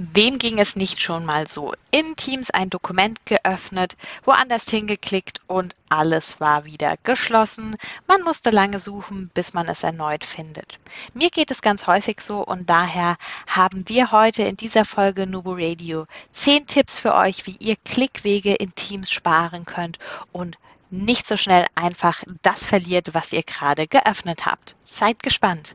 Wem ging es nicht schon mal so? In Teams ein Dokument geöffnet, woanders hingeklickt und alles war wieder geschlossen. Man musste lange suchen, bis man es erneut findet. Mir geht es ganz häufig so und daher haben wir heute in dieser Folge Nubo Radio zehn Tipps für euch, wie ihr Klickwege in Teams sparen könnt und nicht so schnell einfach das verliert, was ihr gerade geöffnet habt. Seid gespannt.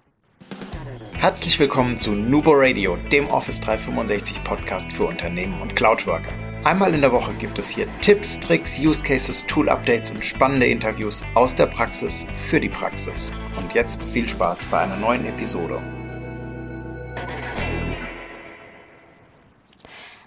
Herzlich willkommen zu Nubo Radio, dem Office 365 Podcast für Unternehmen und Cloudworker. Einmal in der Woche gibt es hier Tipps, Tricks, Use Cases, Tool Updates und spannende Interviews aus der Praxis für die Praxis. Und jetzt viel Spaß bei einer neuen Episode.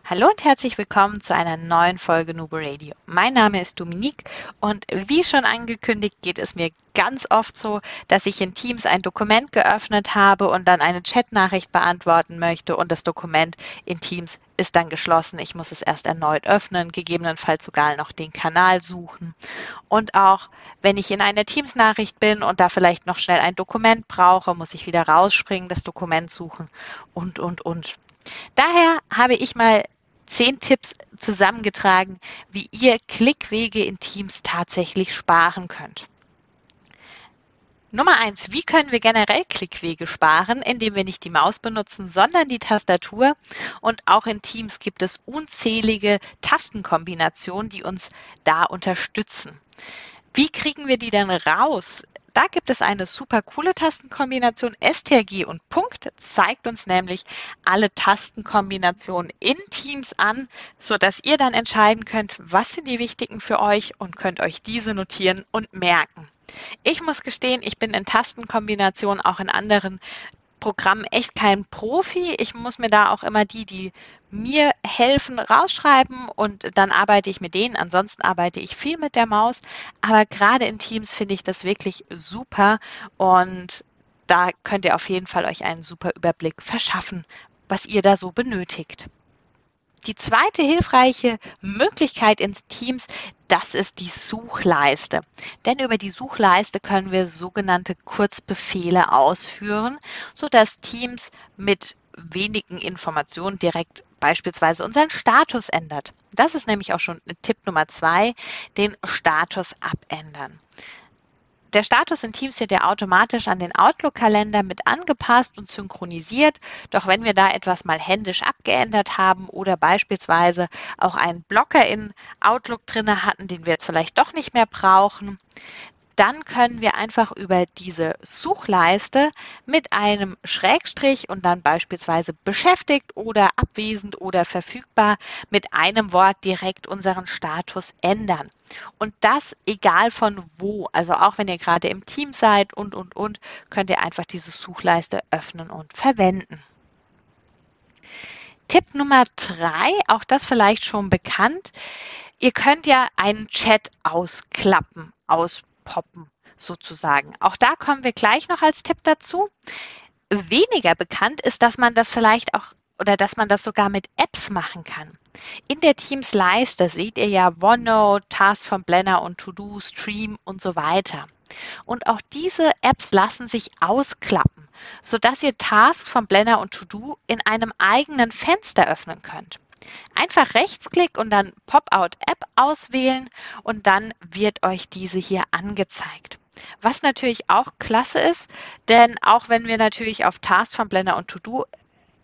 Hallo und herzlich willkommen zu einer neuen Folge Nubo Radio. Mein Name ist Dominique und wie schon angekündigt geht es mir ganz oft so, dass ich in Teams ein Dokument geöffnet habe und dann eine Chatnachricht beantworten möchte und das Dokument in Teams ist dann geschlossen. Ich muss es erst erneut öffnen, gegebenenfalls sogar noch den Kanal suchen. Und auch wenn ich in einer Teams-Nachricht bin und da vielleicht noch schnell ein Dokument brauche, muss ich wieder rausspringen, das Dokument suchen und, und, und. Daher habe ich mal zehn Tipps zusammengetragen, wie ihr Klickwege in Teams tatsächlich sparen könnt. Nummer eins, wie können wir generell Klickwege sparen, indem wir nicht die Maus benutzen, sondern die Tastatur? Und auch in Teams gibt es unzählige Tastenkombinationen, die uns da unterstützen. Wie kriegen wir die denn raus? Da gibt es eine super coole Tastenkombination. STRG und Punkt zeigt uns nämlich alle Tastenkombinationen in Teams an, sodass ihr dann entscheiden könnt, was sind die wichtigen für euch und könnt euch diese notieren und merken. Ich muss gestehen, ich bin in Tastenkombinationen auch in anderen Programm echt kein Profi. Ich muss mir da auch immer die, die mir helfen, rausschreiben und dann arbeite ich mit denen. Ansonsten arbeite ich viel mit der Maus. Aber gerade in Teams finde ich das wirklich super und da könnt ihr auf jeden Fall euch einen super Überblick verschaffen, was ihr da so benötigt. Die zweite hilfreiche Möglichkeit in Teams, das ist die Suchleiste. Denn über die Suchleiste können wir sogenannte Kurzbefehle ausführen, sodass Teams mit wenigen Informationen direkt beispielsweise unseren Status ändert. Das ist nämlich auch schon Tipp Nummer zwei, den Status abändern. Der Status in Teams wird ja automatisch an den Outlook-Kalender mit angepasst und synchronisiert. Doch wenn wir da etwas mal händisch abgeändert haben oder beispielsweise auch einen Blocker in Outlook drinne hatten, den wir jetzt vielleicht doch nicht mehr brauchen, dann können wir einfach über diese Suchleiste mit einem Schrägstrich und dann beispielsweise beschäftigt oder abwesend oder verfügbar mit einem Wort direkt unseren Status ändern. Und das egal von wo. Also auch wenn ihr gerade im Team seid und, und, und, könnt ihr einfach diese Suchleiste öffnen und verwenden. Tipp Nummer drei, auch das vielleicht schon bekannt. Ihr könnt ja einen Chat ausklappen, aus poppen sozusagen. Auch da kommen wir gleich noch als Tipp dazu. Weniger bekannt ist, dass man das vielleicht auch oder dass man das sogar mit Apps machen kann. In der Teams-Leiste seht ihr ja OneNote, Tasks von Blender und To-Do, Stream und so weiter. Und auch diese Apps lassen sich ausklappen, sodass ihr Tasks von Blender und To-Do in einem eigenen Fenster öffnen könnt. Einfach Rechtsklick und dann Pop-out App auswählen und dann wird euch diese hier angezeigt. Was natürlich auch klasse ist, denn auch wenn wir natürlich auf Tasks von Blender und To-Do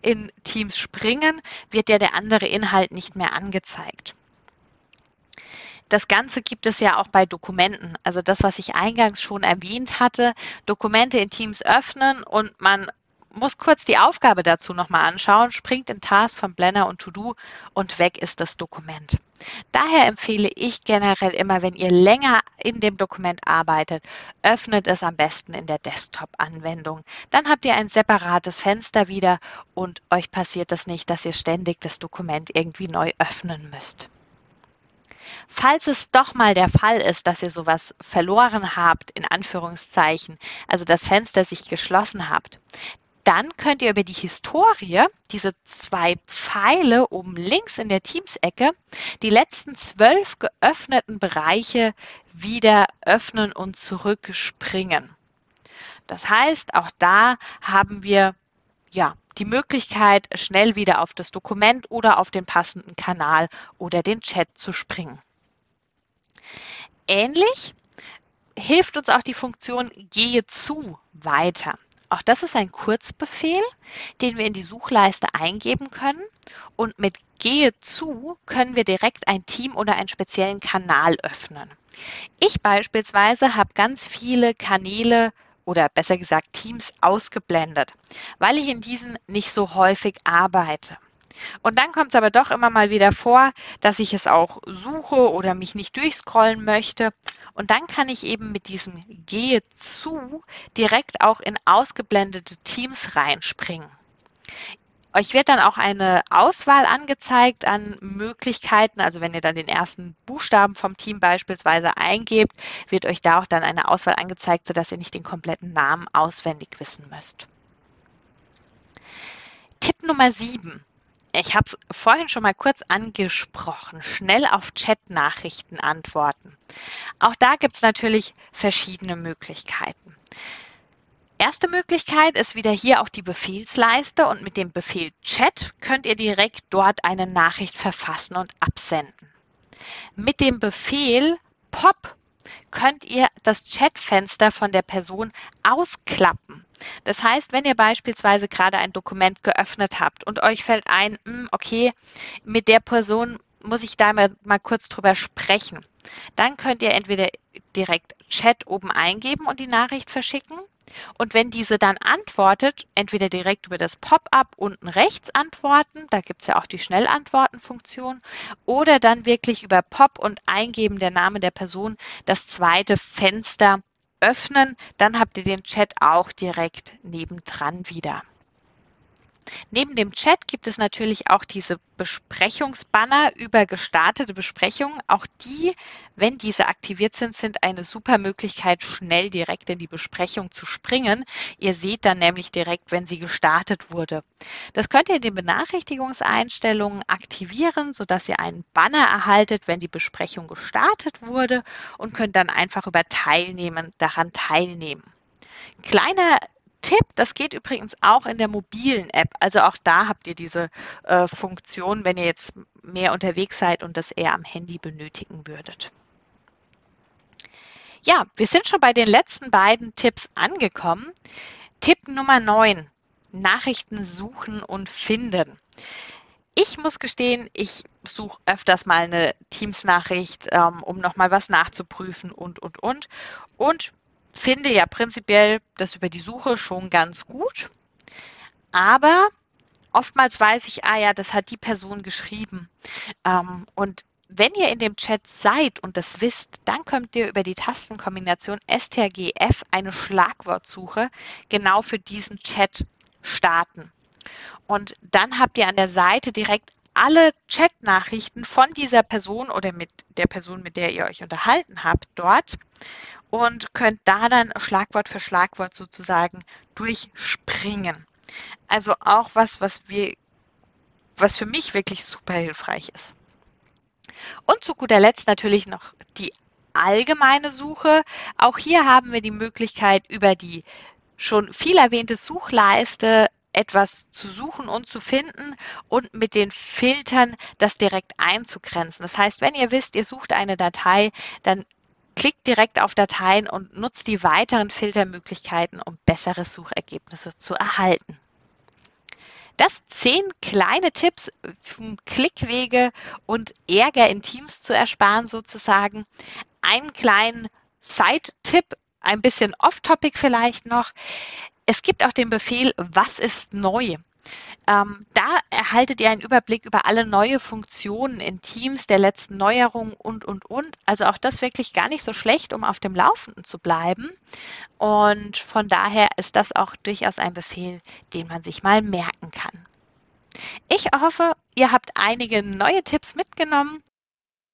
in Teams springen, wird ja der andere Inhalt nicht mehr angezeigt. Das Ganze gibt es ja auch bei Dokumenten. Also das, was ich eingangs schon erwähnt hatte, Dokumente in Teams öffnen und man muss kurz die Aufgabe dazu nochmal anschauen, springt in Task von Blender und To-Do und weg ist das Dokument. Daher empfehle ich generell immer, wenn ihr länger in dem Dokument arbeitet, öffnet es am besten in der Desktop-Anwendung. Dann habt ihr ein separates Fenster wieder und euch passiert das nicht, dass ihr ständig das Dokument irgendwie neu öffnen müsst. Falls es doch mal der Fall ist, dass ihr sowas verloren habt, in Anführungszeichen, also das Fenster sich geschlossen habt, dann könnt ihr über die Historie, diese zwei Pfeile oben links in der Teams-Ecke, die letzten zwölf geöffneten Bereiche wieder öffnen und zurückspringen. Das heißt, auch da haben wir ja, die Möglichkeit, schnell wieder auf das Dokument oder auf den passenden Kanal oder den Chat zu springen. Ähnlich hilft uns auch die Funktion Gehe zu weiter. Auch das ist ein Kurzbefehl, den wir in die Suchleiste eingeben können. Und mit Gehe zu können wir direkt ein Team oder einen speziellen Kanal öffnen. Ich beispielsweise habe ganz viele Kanäle oder besser gesagt Teams ausgeblendet, weil ich in diesen nicht so häufig arbeite. Und dann kommt es aber doch immer mal wieder vor, dass ich es auch suche oder mich nicht durchscrollen möchte. Und dann kann ich eben mit diesem Gehe zu direkt auch in ausgeblendete Teams reinspringen. Euch wird dann auch eine Auswahl angezeigt an Möglichkeiten. Also wenn ihr dann den ersten Buchstaben vom Team beispielsweise eingebt, wird euch da auch dann eine Auswahl angezeigt, sodass ihr nicht den kompletten Namen auswendig wissen müsst. Tipp Nummer 7. Ich habe es vorhin schon mal kurz angesprochen. Schnell auf Chat-Nachrichten antworten. Auch da gibt es natürlich verschiedene Möglichkeiten. Erste Möglichkeit ist wieder hier auch die Befehlsleiste und mit dem Befehl Chat könnt ihr direkt dort eine Nachricht verfassen und absenden. Mit dem Befehl Pop könnt ihr das Chatfenster von der Person ausklappen. Das heißt, wenn ihr beispielsweise gerade ein Dokument geöffnet habt und euch fällt ein, hm, okay, mit der Person muss ich da mal, mal kurz drüber sprechen, dann könnt ihr entweder direkt Chat oben eingeben und die Nachricht verschicken. Und wenn diese dann antwortet, entweder direkt über das Pop-up unten rechts antworten, da gibt es ja auch die Schnellantworten-Funktion, oder dann wirklich über Pop und Eingeben der Name der Person das zweite Fenster öffnen, dann habt ihr den Chat auch direkt nebendran wieder. Neben dem Chat gibt es natürlich auch diese Besprechungsbanner über gestartete Besprechungen. Auch die, wenn diese aktiviert sind, sind eine super Möglichkeit, schnell direkt in die Besprechung zu springen. Ihr seht dann nämlich direkt, wenn sie gestartet wurde. Das könnt ihr in den Benachrichtigungseinstellungen aktivieren, sodass ihr einen Banner erhaltet, wenn die Besprechung gestartet wurde und könnt dann einfach über Teilnehmen daran teilnehmen. Kleiner Tipp, das geht übrigens auch in der mobilen App. Also auch da habt ihr diese äh, Funktion, wenn ihr jetzt mehr unterwegs seid und das eher am Handy benötigen würdet. Ja, wir sind schon bei den letzten beiden Tipps angekommen. Tipp Nummer 9. Nachrichten suchen und finden. Ich muss gestehen, ich suche öfters mal eine Teams-Nachricht, ähm, um nochmal was nachzuprüfen und, und, und. Und finde ja prinzipiell das über die Suche schon ganz gut. Aber oftmals weiß ich, ah ja, das hat die Person geschrieben. Ähm, und wenn ihr in dem Chat seid und das wisst, dann könnt ihr über die Tastenkombination STRGF eine Schlagwortsuche genau für diesen Chat starten. Und dann habt ihr an der Seite direkt alle Chat-Nachrichten von dieser Person oder mit der Person, mit der ihr euch unterhalten habt, dort und könnt da dann Schlagwort für Schlagwort sozusagen durchspringen. Also auch was, was wir, was für mich wirklich super hilfreich ist. Und zu guter Letzt natürlich noch die allgemeine Suche. Auch hier haben wir die Möglichkeit, über die schon viel erwähnte Suchleiste etwas zu suchen und zu finden und mit den Filtern das direkt einzugrenzen. Das heißt, wenn ihr wisst, ihr sucht eine Datei, dann klickt direkt auf Dateien und nutzt die weiteren Filtermöglichkeiten, um bessere Suchergebnisse zu erhalten. Das zehn kleine Tipps, um Klickwege und Ärger in Teams zu ersparen sozusagen. Einen kleinen Side-Tipp, ein bisschen off-topic vielleicht noch. Es gibt auch den Befehl, was ist neu? Ähm, da erhaltet ihr einen Überblick über alle neue Funktionen in Teams der letzten Neuerungen und, und, und. Also auch das wirklich gar nicht so schlecht, um auf dem Laufenden zu bleiben. Und von daher ist das auch durchaus ein Befehl, den man sich mal merken kann. Ich hoffe, ihr habt einige neue Tipps mitgenommen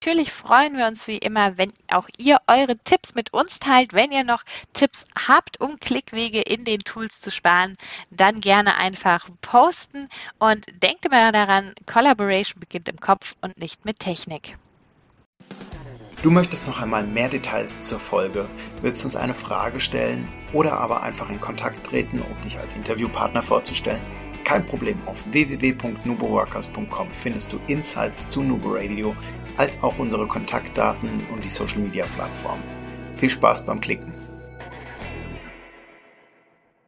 Natürlich freuen wir uns wie immer, wenn auch ihr eure Tipps mit uns teilt. Wenn ihr noch Tipps habt, um Klickwege in den Tools zu sparen, dann gerne einfach posten und denkt immer daran, Collaboration beginnt im Kopf und nicht mit Technik. Du möchtest noch einmal mehr Details zur Folge, willst uns eine Frage stellen oder aber einfach in Kontakt treten, um dich als Interviewpartner vorzustellen? Kein Problem, auf www.nuboworkers.com findest du Insights zu Nubo Radio, als auch unsere Kontaktdaten und die Social Media Plattform. Viel Spaß beim Klicken.